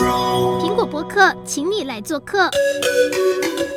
苹果播客，请你来做客。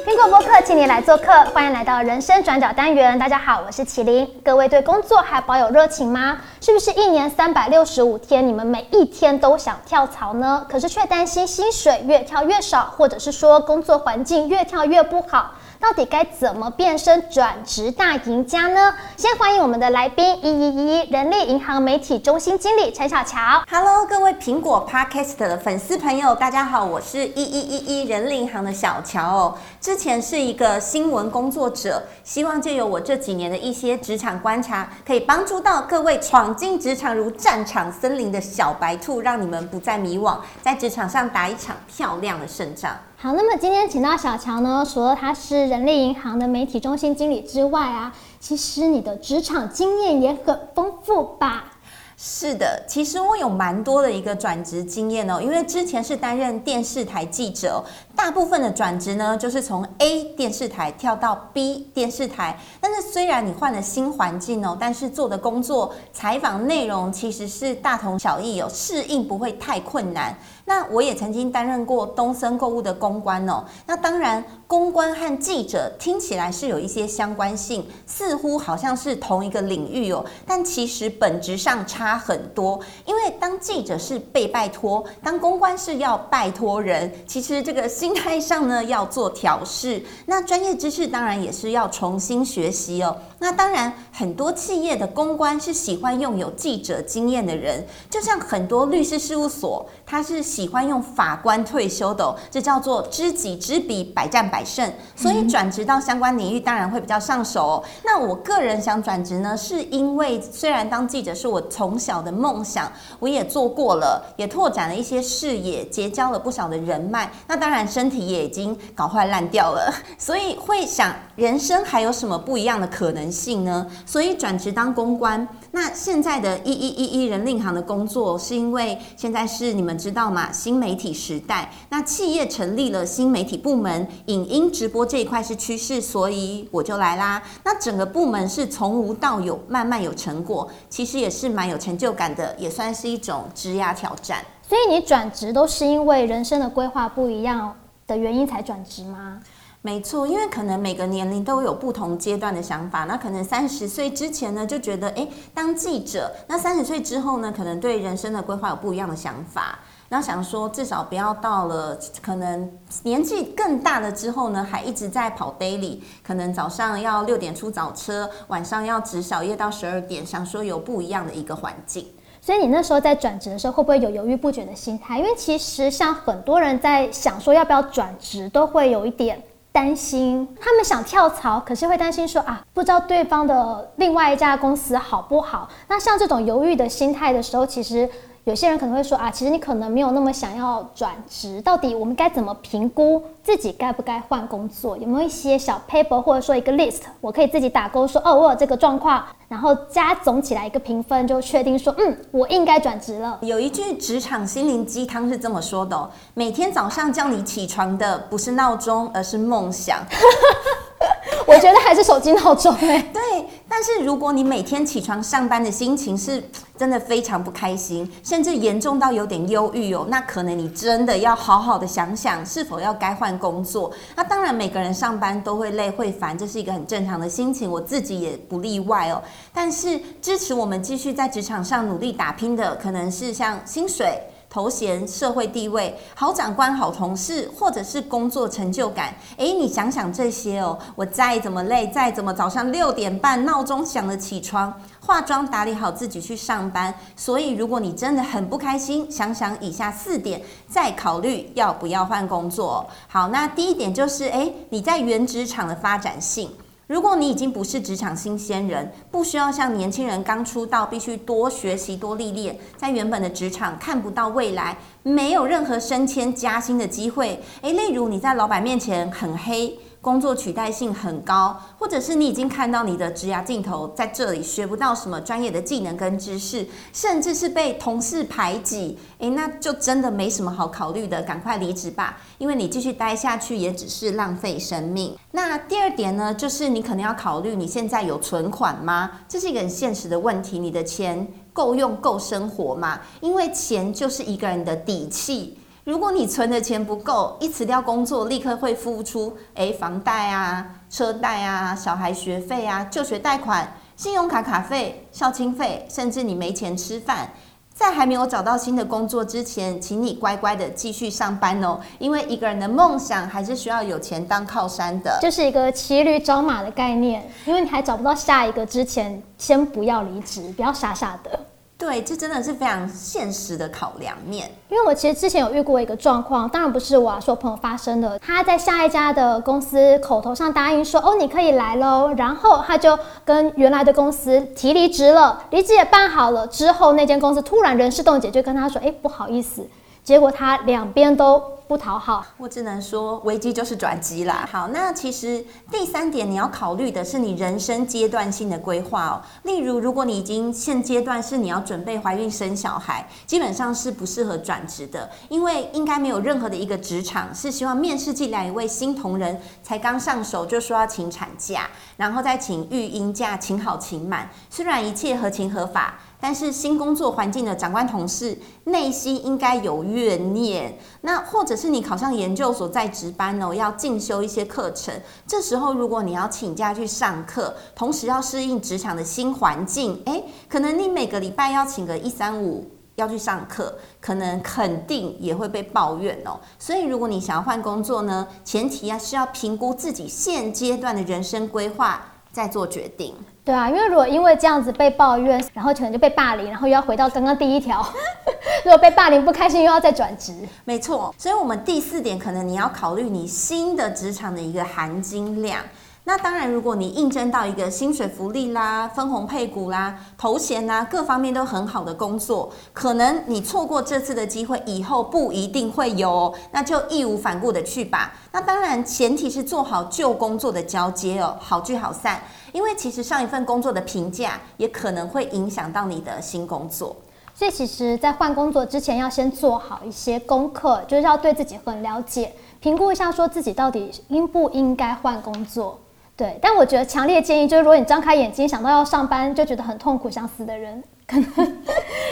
苹果播客，请你来做客。欢迎来到人生转角单元。大家好，我是麒麟。各位对工作还保有热情吗？是不是一年三百六十五天，你们每一天都想跳槽呢？可是却担心薪水越跳越少，或者是说工作环境越跳越不好。到底该怎么变身转职大赢家呢？先欢迎我们的来宾，一一一人力银行媒体中心经理陈小乔。Hello，各位苹果 Podcast 的粉丝朋友，大家好，我是一一一一人力银行的小乔哦。之前是一个新闻工作者，希望借由我这几年的一些职场观察，可以帮助到各位闯进职场如战场森林的小白兔，让你们不再迷惘，在职场上打一场漂亮的胜仗。好，那么今天请到小乔呢，除了他是人力银行的媒体中心经理之外啊，其实你的职场经验也很丰富吧？是的，其实我有蛮多的一个转职经验哦，因为之前是担任电视台记者，大部分的转职呢就是从 A 电视台跳到 B 电视台，但是虽然你换了新环境哦，但是做的工作采访内容其实是大同小异哦，适应不会太困难。那我也曾经担任过东森购物的公关哦。那当然，公关和记者听起来是有一些相关性，似乎好像是同一个领域哦。但其实本质上差很多。因为当记者是被拜托，当公关是要拜托人，其实这个心态上呢要做调试。那专业知识当然也是要重新学习哦。那当然，很多企业的公关是喜欢用有记者经验的人，就像很多律师事务所，他是。喜欢用法官退休的哦，这叫做知己知彼，百战百胜。所以转职到相关领域当然会比较上手哦。那我个人想转职呢，是因为虽然当记者是我从小的梦想，我也做过了，也拓展了一些视野，结交了不少的人脉。那当然身体也已经搞坏烂掉了，所以会想人生还有什么不一样的可能性呢？所以转职当公关。那现在的一一一一人力银行的工作，是因为现在是你们知道吗？新媒体时代，那企业成立了新媒体部门，影音直播这一块是趋势，所以我就来啦。那整个部门是从无到有，慢慢有成果，其实也是蛮有成就感的，也算是一种职涯挑战。所以你转职都是因为人生的规划不一样的原因才转职吗？没错，因为可能每个年龄都有不同阶段的想法。那可能三十岁之前呢，就觉得诶，当记者；那三十岁之后呢，可能对人生的规划有不一样的想法。然后想说，至少不要到了可能年纪更大了之后呢，还一直在跑 daily，可能早上要六点出早车，晚上要值小夜到十二点。想说有不一样的一个环境。所以你那时候在转职的时候，会不会有犹豫不决的心态？因为其实像很多人在想说要不要转职，都会有一点。担心他们想跳槽，可是会担心说啊，不知道对方的另外一家公司好不好？那像这种犹豫的心态的时候，其实。有些人可能会说啊，其实你可能没有那么想要转职，到底我们该怎么评估自己该不该换工作？有没有一些小 paper 或者说一个 list，我可以自己打勾说哦，我有这个状况，然后加总起来一个评分，就确定说嗯，我应该转职了。有一句职场心灵鸡汤是这么说的哦：每天早上叫你起床的不是闹钟，而是梦想。我觉得还是手机闹钟哎。对，但是如果你每天起床上班的心情是真的非常不开心，甚至严重到有点忧郁哦，那可能你真的要好好的想想是否要该换工作。那当然，每个人上班都会累会烦，这是一个很正常的心情，我自己也不例外哦。但是支持我们继续在职场上努力打拼的，可能是像薪水。头衔、社会地位、好长官、好同事，或者是工作成就感，诶，你想想这些哦。我再怎么累，再怎么早上六点半闹钟响了起床，化妆打理好自己去上班。所以，如果你真的很不开心，想想以下四点，再考虑要不要换工作。好，那第一点就是，诶，你在原职场的发展性。如果你已经不是职场新鲜人，不需要像年轻人刚出道必须多学习多历练，在原本的职场看不到未来，没有任何升迁加薪的机会。诶，例如你在老板面前很黑。工作取代性很高，或者是你已经看到你的职涯尽头，在这里学不到什么专业的技能跟知识，甚至是被同事排挤，诶，那就真的没什么好考虑的，赶快离职吧，因为你继续待下去也只是浪费生命。那第二点呢，就是你可能要考虑你现在有存款吗？这是一个很现实的问题，你的钱够用够生活吗？因为钱就是一个人的底气。如果你存的钱不够，一辞掉工作，立刻会付出诶房贷啊、车贷啊、小孩学费啊、就学贷款、信用卡卡费、校庆费，甚至你没钱吃饭。在还没有找到新的工作之前，请你乖乖的继续上班哦，因为一个人的梦想还是需要有钱当靠山的，就是一个骑驴找马的概念。因为你还找不到下一个之前，先不要离职，不要傻傻的。对，这真的是非常现实的考量面。因为我其实之前有遇过一个状况，当然不是我啊，是我朋友发生的。他在下一家的公司口头上答应说：“哦，你可以来喽。”然后他就跟原来的公司提离职了，离职也办好了。之后那间公司突然人事冻结，就跟他说：“哎，不好意思。”结果他两边都不讨好，我只能说危机就是转机啦。好，那其实第三点你要考虑的是你人生阶段性的规划哦。例如，如果你已经现阶段是你要准备怀孕生小孩，基本上是不适合转职的，因为应该没有任何的一个职场是希望面试进来一位新同仁才刚上手就说要请产假，然后再请育婴假，请好请满。虽然一切合情合法。但是新工作环境的长官同事内心应该有怨念，那或者是你考上研究所在值班哦，要进修一些课程。这时候如果你要请假去上课，同时要适应职场的新环境，诶，可能你每个礼拜要请个一三五要去上课，可能肯定也会被抱怨哦。所以如果你想要换工作呢，前提啊是要评估自己现阶段的人生规划，再做决定。对啊，因为如果因为这样子被抱怨，然后可能就被霸凌，然后又要回到刚刚第一条，如果被霸凌不开心，又要再转职。没错，所以我们第四点可能你要考虑你新的职场的一个含金量。那当然，如果你应征到一个薪水福利啦、分红配股啦、头衔啦，各方面都很好的工作，可能你错过这次的机会，以后不一定会有，那就义无反顾的去吧。那当然，前提是做好旧工作的交接哦，好聚好散。因为其实上一份工作的评价，也可能会影响到你的新工作。所以，其实，在换工作之前，要先做好一些功课，就是要对自己很了解，评估一下，说自己到底应不应该换工作。对，但我觉得强烈建议就是，如果你张开眼睛想到要上班就觉得很痛苦、想死的人，可能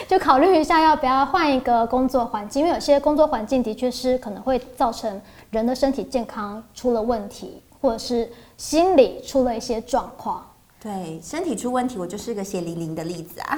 就考虑一下要不要换一个工作环境，因为有些工作环境的确是可能会造成人的身体健康出了问题，或者是心理出了一些状况。对，身体出问题，我就是个血淋淋的例子啊。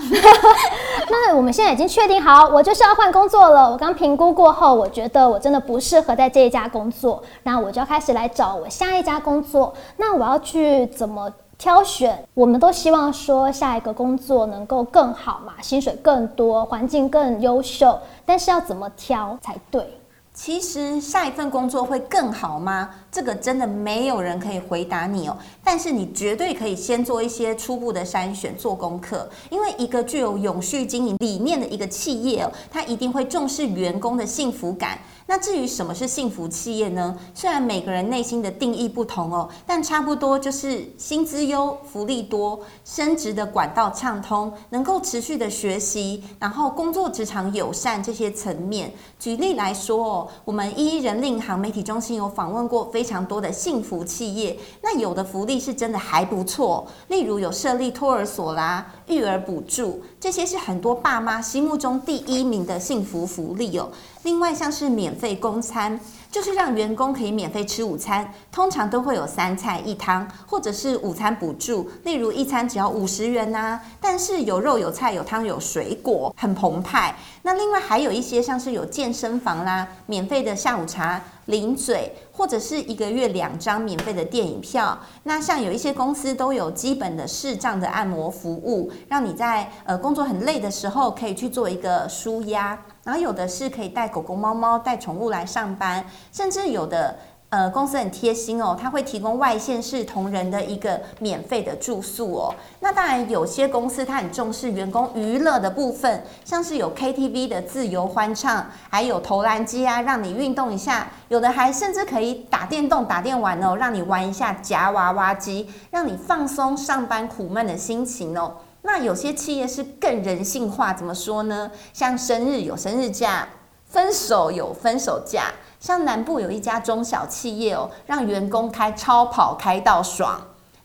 那我们现在已经确定好，我就是要换工作了。我刚评估过后，我觉得我真的不适合在这一家工作，那我就要开始来找我下一家工作。那我要去怎么挑选？我们都希望说下一个工作能够更好嘛，薪水更多，环境更优秀，但是要怎么挑才对？其实下一份工作会更好吗？这个真的没有人可以回答你哦。但是你绝对可以先做一些初步的筛选，做功课。因为一个具有永续经营理念的一个企业哦，它一定会重视员工的幸福感。那至于什么是幸福企业呢？虽然每个人内心的定义不同哦，但差不多就是薪资优、福利多、升职的管道畅通、能够持续的学习，然后工作职场友善这些层面。举例来说哦，我们一一人力行媒体中心有访问过非常多的幸福企业，那有的福利是真的还不错，例如有设立托儿所啦、育儿补助，这些是很多爸妈心目中第一名的幸福福利哦。另外，像是免费公餐，就是让员工可以免费吃午餐，通常都会有三菜一汤，或者是午餐补助，例如一餐只要五十元呐，但是有肉有菜有汤有水果，很澎湃。那另外还有一些像是有健身房啦，免费的下午茶。零嘴，或者是一个月两张免费的电影票。那像有一些公司都有基本的视障的按摩服务，让你在呃工作很累的时候可以去做一个舒压。然后有的是可以带狗狗、猫猫、带宠物来上班，甚至有的。呃，公司很贴心哦，他会提供外县市同仁的一个免费的住宿哦。那当然，有些公司他很重视员工娱乐的部分，像是有 KTV 的自由欢唱，还有投篮机啊，让你运动一下。有的还甚至可以打电动、打电玩哦，让你玩一下夹娃娃机，让你放松上班苦闷的心情哦。那有些企业是更人性化，怎么说呢？像生日有生日假，分手有分手假。像南部有一家中小企业哦，让员工开超跑开到爽。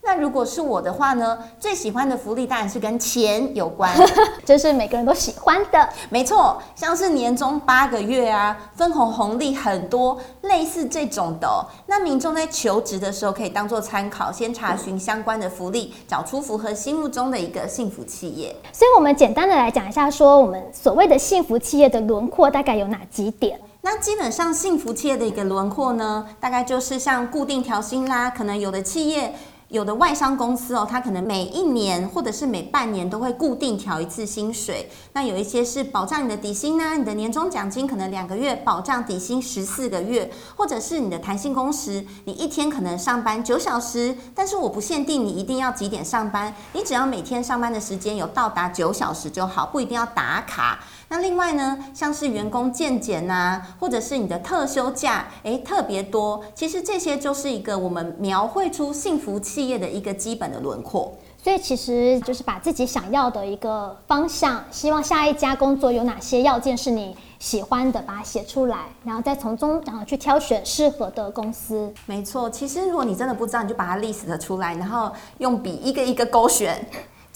那如果是我的话呢，最喜欢的福利当然是跟钱有关，这是每个人都喜欢的。没错，像是年终八个月啊，分红红利很多，类似这种的哦。那民众在求职的时候可以当做参考，先查询相关的福利，找出符合心目中的一个幸福企业。所以，我们简单的来讲一下，说我们所谓的幸福企业的轮廓大概有哪几点？那基本上幸福企业的一个轮廓呢，大概就是像固定调薪啦，可能有的企业。有的外商公司哦，它可能每一年或者是每半年都会固定调一次薪水。那有一些是保障你的底薪呢，你的年终奖金可能两个月保障底薪十四个月，或者是你的弹性工时，你一天可能上班九小时，但是我不限定你一定要几点上班，你只要每天上班的时间有到达九小时就好，不一定要打卡。那另外呢，像是员工健检呐，或者是你的特休假，诶，特别多。其实这些就是一个我们描绘出幸福企业的一个基本的轮廓。所以其实就是把自己想要的一个方向，希望下一家工作有哪些要件是你喜欢的，把它写出来，然后再从中然后去挑选适合的公司。没错，其实如果你真的不知道，你就把它 list 出来，然后用笔一个一个勾选，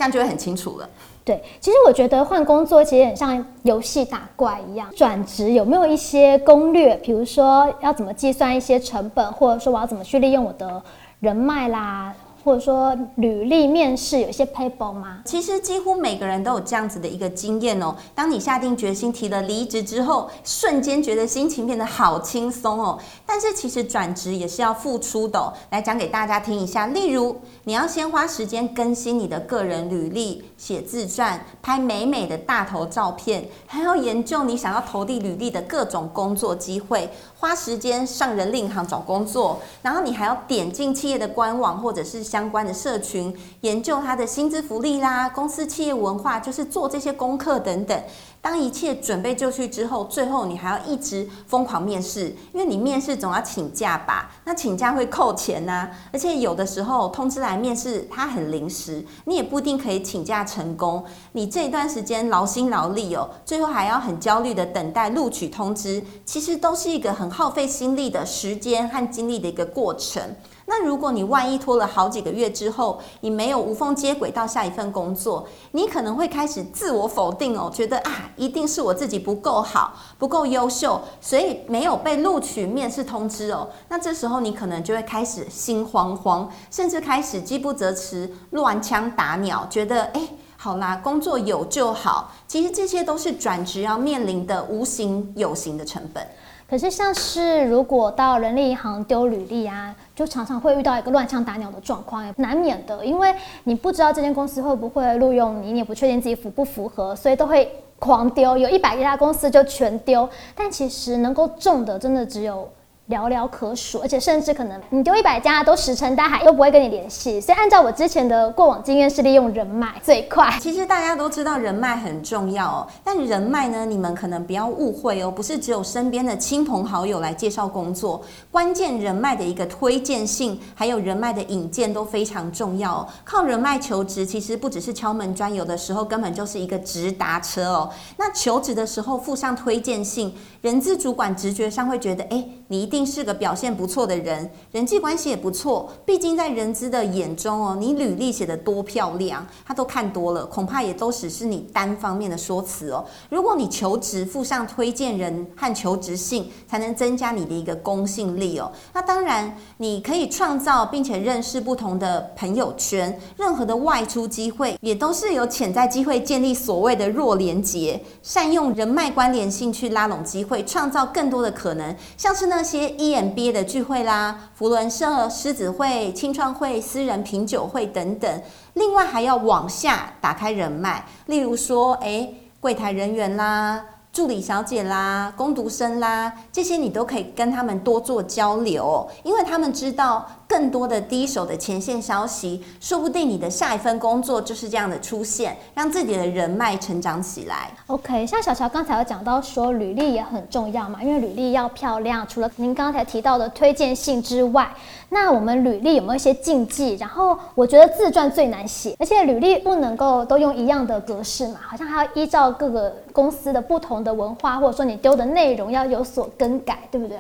这样就会很清楚了。对，其实我觉得换工作其实很像游戏打怪一样。转职有没有一些攻略？比如说要怎么计算一些成本，或者说我要怎么去利用我的人脉啦？或者说履历面试有些 paper 吗？其实几乎每个人都有这样子的一个经验哦。当你下定决心提了离职之后，瞬间觉得心情变得好轻松哦。但是其实转职也是要付出的哦。来讲给大家听一下，例如你要先花时间更新你的个人履历，写自传，拍美美的大头照片，还要研究你想要投递履历的各种工作机会，花时间上人力行找工作，然后你还要点进企业的官网或者是。相关的社群研究，他的薪资福利啦，公司企业文化，就是做这些功课等等。当一切准备就绪之后，最后你还要一直疯狂面试，因为你面试总要请假吧？那请假会扣钱呐，而且有的时候通知来面试，它很临时，你也不一定可以请假成功。你这一段时间劳心劳力哦，最后还要很焦虑的等待录取通知，其实都是一个很耗费心力的时间和精力的一个过程。那如果你万一拖了好几个月之后，你没有无缝接轨到下一份工作，你可能会开始自我否定哦，觉得啊，一定是我自己不够好，不够优秀，所以没有被录取面试通知哦。那这时候你可能就会开始心慌慌，甚至开始饥不择食，乱枪打鸟，觉得哎，好啦，工作有就好。其实这些都是转职要面临的无形有形的成本。可是，像是如果到人力银行丢履历啊，就常常会遇到一个乱枪打鸟的状况，也难免的，因为你不知道这间公司会不会录用你，你也不确定自己符不符合，所以都会狂丢，有一百家公司就全丢。但其实能够中的，真的只有。寥寥可数，而且甚至可能你丢一百家都石沉大海，都不会跟你联系。所以按照我之前的过往经验，是利用人脉最快。其实大家都知道人脉很重要哦，但人脉呢，你们可能不要误会哦，不是只有身边的亲朋好友来介绍工作，关键人脉的一个推荐信，还有人脉的引荐都非常重要哦。靠人脉求职，其实不只是敲门砖，有的时候根本就是一个直达车哦。那求职的时候附上推荐信，人资主管直觉上会觉得，哎，你一定是个表现不错的人，人际关系也不错。毕竟在人资的眼中哦，你履历写得多漂亮，他都看多了，恐怕也都只是你单方面的说辞哦。如果你求职附上推荐人和求职信，才能增加你的一个公信力哦。那当然，你可以创造并且认识不同的朋友圈，任何的外出机会也都是有潜在机会建立所谓的弱连结，善用人脉关联性去拉拢机会，创造更多的可能，像是那些 EMBA 的聚会啦，扶轮社、狮子会、青创会、私人品酒会等等，另外还要往下打开人脉，例如说，诶，柜台人员啦。助理小姐啦，工读生啦，这些你都可以跟他们多做交流，因为他们知道更多的第一手的前线消息，说不定你的下一份工作就是这样的出现，让自己的人脉成长起来。OK，像小乔刚才有讲到说履历也很重要嘛，因为履历要漂亮，除了您刚才提到的推荐信之外，那我们履历有没有一些禁忌？然后我觉得自传最难写，而且履历不能够都用一样的格式嘛，好像还要依照各个公司的不同的文化，或者说你丢的内容要有所更改，对不对？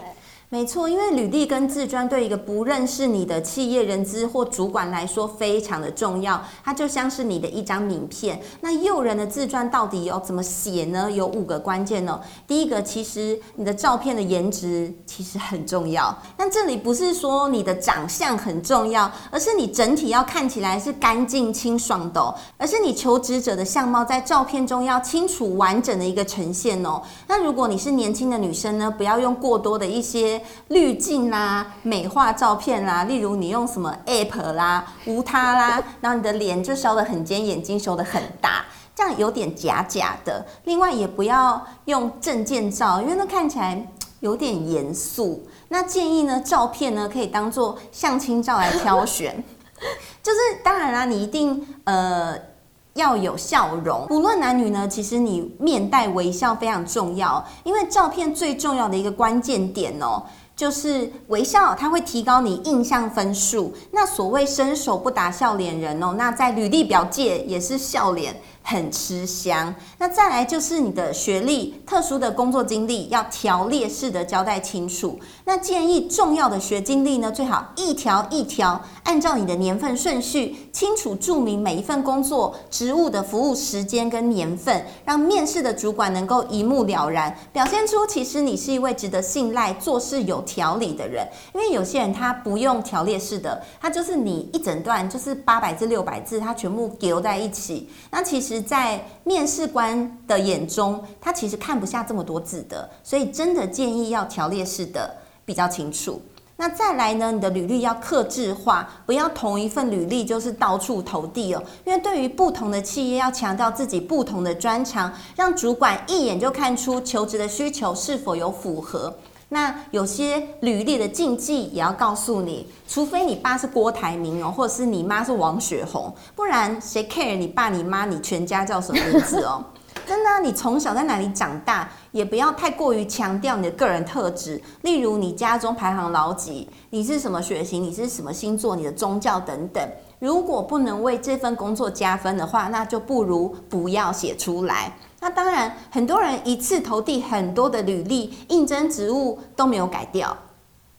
没错，因为履历跟自传对一个不认识你的企业人资或主管来说非常的重要，它就像是你的一张名片。那诱人的自传到底要怎么写呢？有五个关键哦。第一个，其实你的照片的颜值其实很重要。但这里不是说你的长相很重要，而是你整体要看起来是干净清爽的，而是你求职者的相貌在照片中要清楚完整的一个呈现哦。那如果你是年轻的女生呢，不要用过多的一些。滤镜啦，美化照片啦，例如你用什么 app 啦、无他啦，然后你的脸就修得很尖，眼睛修得很大，这样有点假假的。另外也不要用证件照，因为那看起来有点严肃。那建议呢，照片呢可以当做相亲照来挑选。就是当然啦，你一定呃要有笑容，不论男女呢，其实你面带微笑非常重要，因为照片最重要的一个关键点哦。就是微笑，它会提高你印象分数。那所谓伸手不打笑脸人哦，那在履历表界也是笑脸。很吃香。那再来就是你的学历、特殊的工作经历要条列式的交代清楚。那建议重要的学经历呢，最好一条一条按照你的年份顺序，清楚注明每一份工作职务的服务时间跟年份，让面试的主管能够一目了然，表现出其实你是一位值得信赖、做事有条理的人。因为有些人他不用条列式的，他就是你一整段就是八百字、六百字，他全部丢在一起。那其实。在面试官的眼中，他其实看不下这么多字的，所以真的建议要条列式的比较清楚。那再来呢，你的履历要克制化，不要同一份履历就是到处投递哦，因为对于不同的企业要强调自己不同的专长，让主管一眼就看出求职的需求是否有符合。那有些履历的禁忌也要告诉你，除非你爸是郭台铭哦，或者是你妈是王雪红，不然谁 care 你爸、你妈、你全家叫什么名字哦？真的，你从小在哪里长大，也不要太过于强调你的个人特质，例如你家中排行老几，你是什么血型，你是什么星座，你的宗教等等。如果不能为这份工作加分的话，那就不如不要写出来。那当然，很多人一次投递很多的履历，应征职务都没有改掉，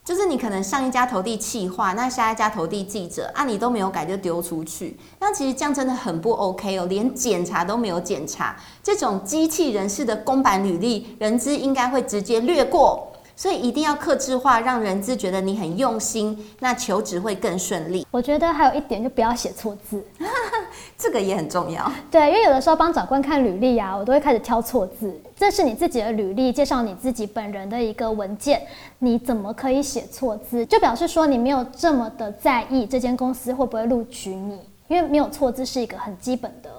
就是你可能上一家投递企划，那下一家投递记者，啊，你都没有改就丢出去，那其实这样真的很不 OK 哦，连检查都没有检查，这种机器人式的公版履历，人资应该会直接略过。所以一定要克制化，让人资觉得你很用心，那求职会更顺利。我觉得还有一点，就不要写错字，这个也很重要。对，因为有的时候帮长官看履历啊，我都会开始挑错字。这是你自己的履历，介绍你自己本人的一个文件，你怎么可以写错字？就表示说你没有这么的在意这间公司会不会录取你，因为没有错字是一个很基本的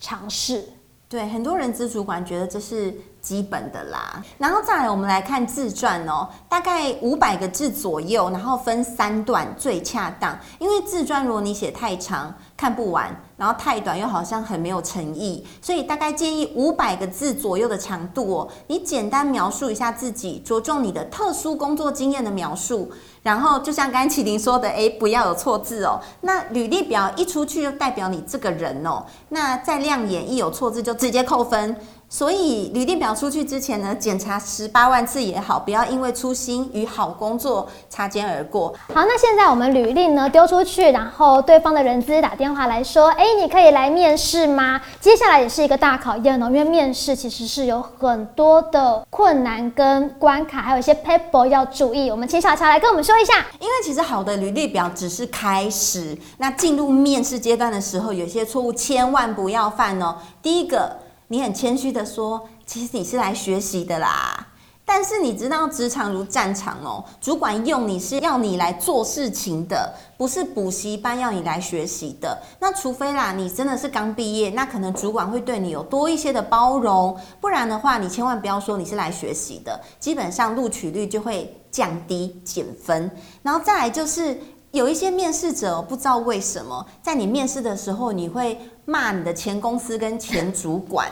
常识。对，很多人资主管觉得这是基本的啦。然后再来，我们来看自传哦，大概五百个字左右，然后分三段最恰当。因为自传如果你写太长，看不完，然后太短又好像很没有诚意，所以大概建议五百个字左右的长度哦。你简单描述一下自己，着重你的特殊工作经验的描述。然后就像刚才启婷说的，诶，不要有错字哦。那履历表一出去就代表你这个人哦。那再亮眼，一有错字就直接扣分。所以履历表出去之前呢，检查十八万次也好，不要因为粗心与好工作擦肩而过。好，那现在我们履历呢丢出去，然后对方的人资打电话来说，哎，你可以来面试吗？接下来也是一个大考验哦，因为面试其实是有很多的困难跟关卡，还有一些 paper 要注意。我们请小乔来跟我们说一下。因为其实好的履历表只是开始，那进入面试阶段的时候，有些错误千万不要犯哦。第一个。你很谦虚的说，其实你是来学习的啦。但是你知道职场如战场哦，主管用你是要你来做事情的，不是补习班要你来学习的。那除非啦，你真的是刚毕业，那可能主管会对你有多一些的包容。不然的话，你千万不要说你是来学习的，基本上录取率就会降低减分。然后再来就是有一些面试者不知道为什么，在你面试的时候，你会骂你的前公司跟前主管。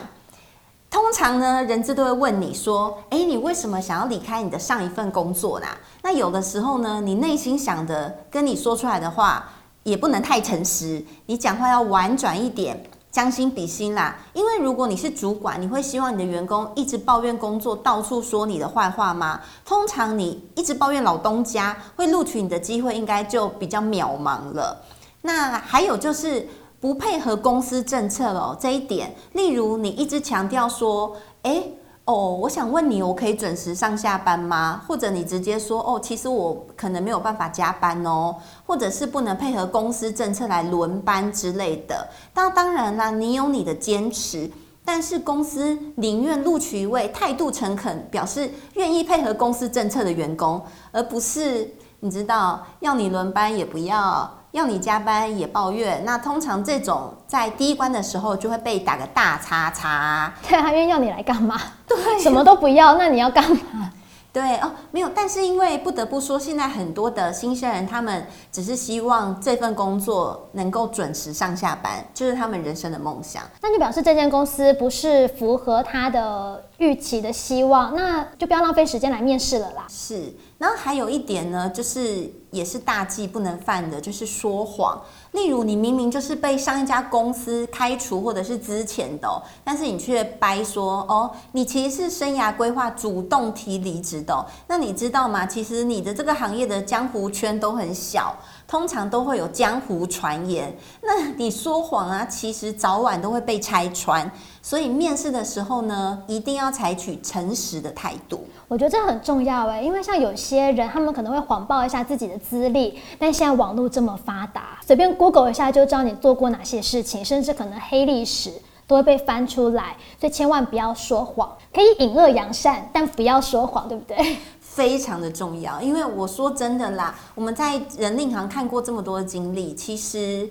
通常呢，人资都会问你说：“诶，你为什么想要离开你的上一份工作呢？”那有的时候呢，你内心想的跟你说出来的话也不能太诚实，你讲话要婉转一点。将心比心啦，因为如果你是主管，你会希望你的员工一直抱怨工作，到处说你的坏话吗？通常你一直抱怨老东家，会录取你的机会应该就比较渺茫了。那还有就是不配合公司政策了这一点，例如你一直强调说，诶哦，我想问你，我可以准时上下班吗？或者你直接说，哦，其实我可能没有办法加班哦，或者是不能配合公司政策来轮班之类的。那当然啦，你有你的坚持，但是公司宁愿录取一位态度诚恳、表示愿意配合公司政策的员工，而不是你知道要你轮班也不要。要你加班也抱怨，那通常这种在第一关的时候就会被打个大叉叉。对啊，因为要你来干嘛？对，什么都不要，那你要干嘛？对哦，没有，但是因为不得不说，现在很多的新鲜人，他们只是希望这份工作能够准时上下班，就是他们人生的梦想。那就表示这间公司不是符合他的预期的希望，那就不要浪费时间来面试了啦。是。然后还有一点呢，就是也是大忌不能犯的，就是说谎。例如，你明明就是被上一家公司开除或者是之前的，但是你却掰说哦，你其实是生涯规划主动提离职的。那你知道吗？其实你的这个行业的江湖圈都很小。通常都会有江湖传言，那你说谎啊，其实早晚都会被拆穿。所以面试的时候呢，一定要采取诚实的态度。我觉得这很重要哎，因为像有些人，他们可能会谎报一下自己的资历，但现在网络这么发达，随便 Google 一下就知道你做过哪些事情，甚至可能黑历史都会被翻出来。所以千万不要说谎，可以隐恶扬善，但不要说谎，对不对？非常的重要，因为我说真的啦，我们在人力行看过这么多的经历，其实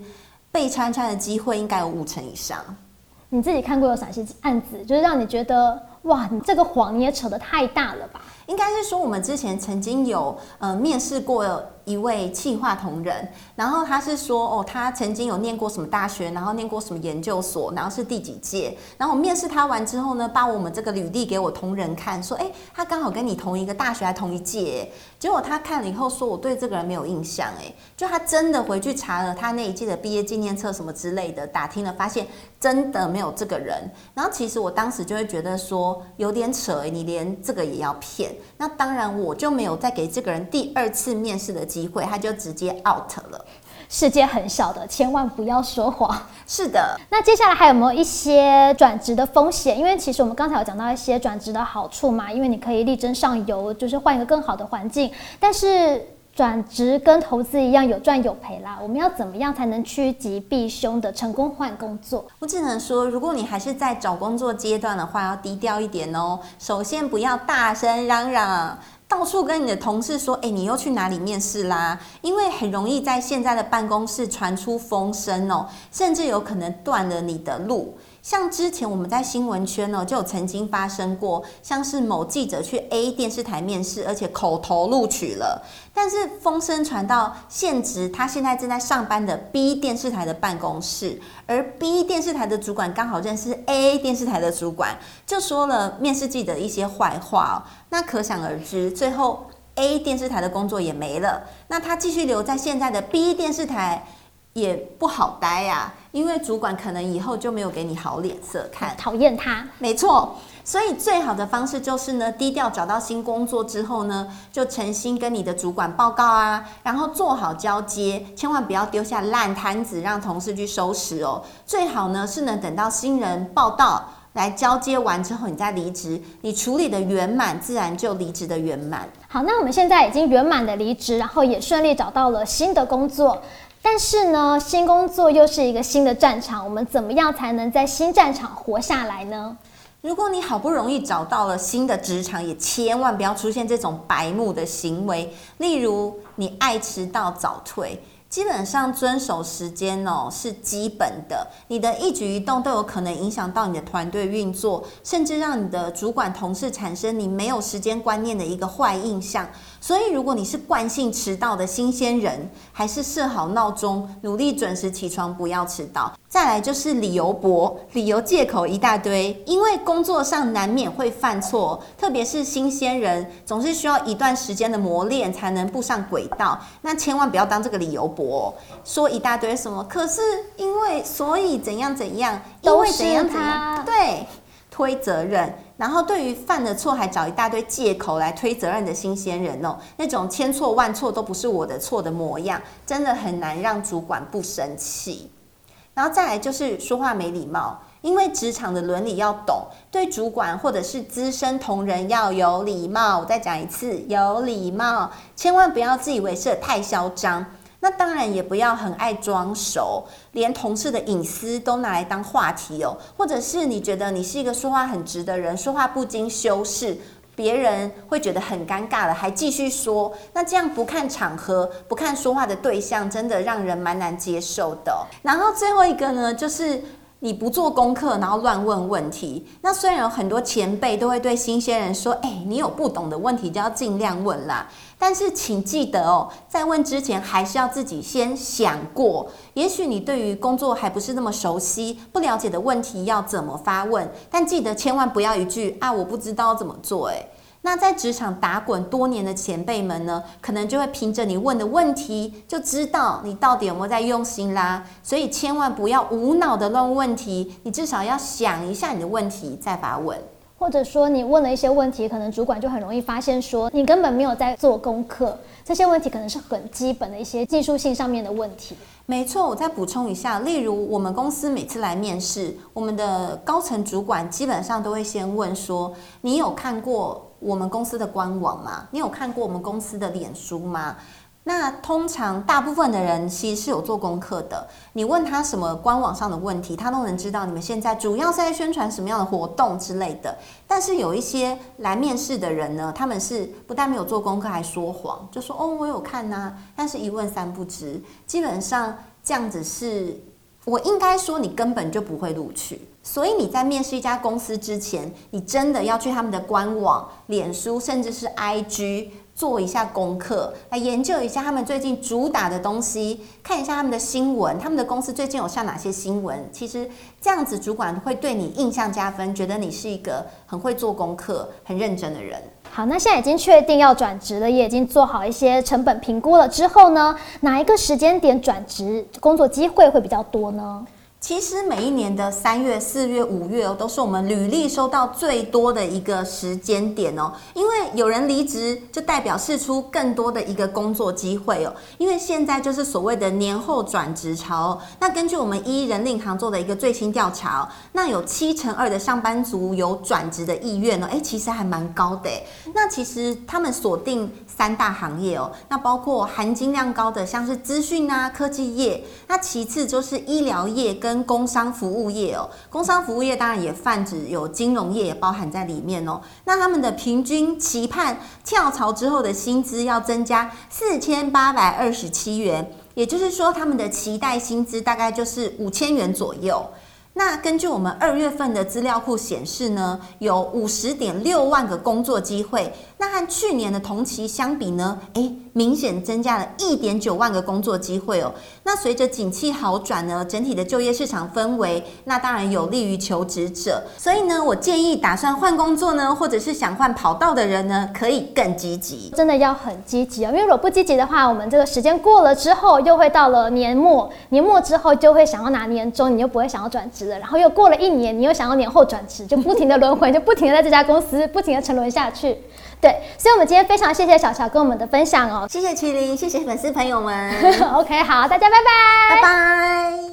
被穿穿的机会应该有五成以上。你自己看过有哪些案子，就是让你觉得哇，你这个谎你也扯得太大了吧？应该是说我们之前曾经有呃面试过。一位企划同仁，然后他是说，哦，他曾经有念过什么大学，然后念过什么研究所，然后是第几届。然后我面试他完之后呢，把我们这个履历给我同仁看，说，哎，他刚好跟你同一个大学，还同一届。结果他看了以后说，我对这个人没有印象，哎，就他真的回去查了他那一届的毕业纪念册什么之类的，打听了发现真的没有这个人。然后其实我当时就会觉得说有点扯，你连这个也要骗。那当然我就没有再给这个人第二次面试的机会。他就直接 out 了。世界很小的，千万不要说谎。是的，那接下来还有没有一些转职的风险？因为其实我们刚才有讲到一些转职的好处嘛，因为你可以力争上游，就是换一个更好的环境。但是转职跟投资一样，有赚有赔啦。我们要怎么样才能趋吉避凶的成功换工作？我只能说，如果你还是在找工作阶段的话，要低调一点哦。首先不要大声嚷嚷。到处跟你的同事说，哎，你又去哪里面试啦？因为很容易在现在的办公室传出风声哦，甚至有可能断了你的路。像之前我们在新闻圈呢，就有曾经发生过，像是某记者去 A 电视台面试，而且口头录取了，但是风声传到现职，他现在正在上班的 B 电视台的办公室，而 B 电视台的主管刚好认识 A 电视台的主管，就说了面试记者的一些坏话哦，那可想而知，最后 A 电视台的工作也没了，那他继续留在现在的 B 电视台。也不好待呀、啊，因为主管可能以后就没有给你好脸色看，讨厌他。没错，所以最好的方式就是呢，低调找到新工作之后呢，就诚心跟你的主管报告啊，然后做好交接，千万不要丢下烂摊子让同事去收拾哦。最好呢是能等到新人报到来交接完之后，你再离职，你处理的圆满，自然就离职的圆满。好，那我们现在已经圆满的离职，然后也顺利找到了新的工作。但是呢，新工作又是一个新的战场，我们怎么样才能在新战场活下来呢？如果你好不容易找到了新的职场，也千万不要出现这种白目的行为，例如你爱迟到早退。基本上遵守时间哦是基本的，你的一举一动都有可能影响到你的团队运作，甚至让你的主管同事产生你没有时间观念的一个坏印象。所以，如果你是惯性迟到的新鲜人，还是设好闹钟，努力准时起床，不要迟到。再来就是理由博，理由借口一大堆，因为工作上难免会犯错，特别是新鲜人，总是需要一段时间的磨练才能步上轨道。那千万不要当这个理由博，说一大堆什么，可是因为所以怎样怎样，因为怎样怎样，对，推责任。然后对于犯了错还找一大堆借口来推责任的新鲜人哦，那种千错万错都不是我的错的模样，真的很难让主管不生气。然后再来就是说话没礼貌，因为职场的伦理要懂，对主管或者是资深同仁要有礼貌。我再讲一次，有礼貌，千万不要自以为是太嚣张。那当然也不要很爱装熟，连同事的隐私都拿来当话题哦。或者是你觉得你是一个说话很直的人，说话不经修饰。别人会觉得很尴尬了，还继续说，那这样不看场合，不看说话的对象，真的让人蛮难接受的。然后最后一个呢，就是你不做功课，然后乱问问题。那虽然有很多前辈都会对新鲜人说：“哎，你有不懂的问题就要尽量问啦。”但是请记得哦，在问之前还是要自己先想过。也许你对于工作还不是那么熟悉，不了解的问题要怎么发问？但记得千万不要一句啊，我不知道怎么做。诶，那在职场打滚多年的前辈们呢，可能就会凭着你问的问题，就知道你到底有没有在用心啦。所以千万不要无脑的乱问题，你至少要想一下你的问题再发问。或者说你问了一些问题，可能主管就很容易发现说你根本没有在做功课。这些问题可能是很基本的一些技术性上面的问题。没错，我再补充一下，例如我们公司每次来面试，我们的高层主管基本上都会先问说：你有看过我们公司的官网吗？你有看过我们公司的脸书吗？那通常大部分的人其实是有做功课的。你问他什么官网上的问题，他都能知道你们现在主要是在宣传什么样的活动之类的。但是有一些来面试的人呢，他们是不但没有做功课，还说谎，就说哦，我有看呐，但是一问三不知。基本上这样子是，我应该说你根本就不会录取。所以你在面试一家公司之前，你真的要去他们的官网、脸书，甚至是 IG。做一下功课，来研究一下他们最近主打的东西，看一下他们的新闻，他们的公司最近有上哪些新闻。其实这样子，主管会对你印象加分，觉得你是一个很会做功课、很认真的人。好，那现在已经确定要转职了，也已经做好一些成本评估了之后呢，哪一个时间点转职工作机会会比较多呢？其实每一年的三月、四月、五月哦，都是我们履历收到最多的一个时间点哦。因为有人离职，就代表释出更多的一个工作机会哦。因为现在就是所谓的年后转职潮。那根据我们一人力行做的一个最新调查哦，那有七成二的上班族有转职的意愿哦。诶，其实还蛮高的。那其实他们锁定三大行业哦，那包括含金量高的，像是资讯啊、科技业。那其次就是医疗业跟跟工商服务业哦，工商服务业当然也泛指有金融业也包含在里面哦。那他们的平均期盼跳槽之后的薪资要增加四千八百二十七元，也就是说他们的期待薪资大概就是五千元左右。那根据我们二月份的资料库显示呢，有五十点六万个工作机会。那和去年的同期相比呢，诶，明显增加了一点九万个工作机会哦。那随着景气好转呢，整体的就业市场氛围，那当然有利于求职者。所以呢，我建议打算换工作呢，或者是想换跑道的人呢，可以更积极。真的要很积极哦，因为如果不积极的话，我们这个时间过了之后，又会到了年末，年末之后就会想要拿年终，你又不会想要转职了。然后又过了一年，你又想要年后转职，就不停的轮回，就不停的在这家公司不停的沉沦下去。对，所以我们今天非常谢谢小乔跟我们的分享哦，谢谢麒麟，谢谢粉丝朋友们。OK，好，大家拜拜，拜拜。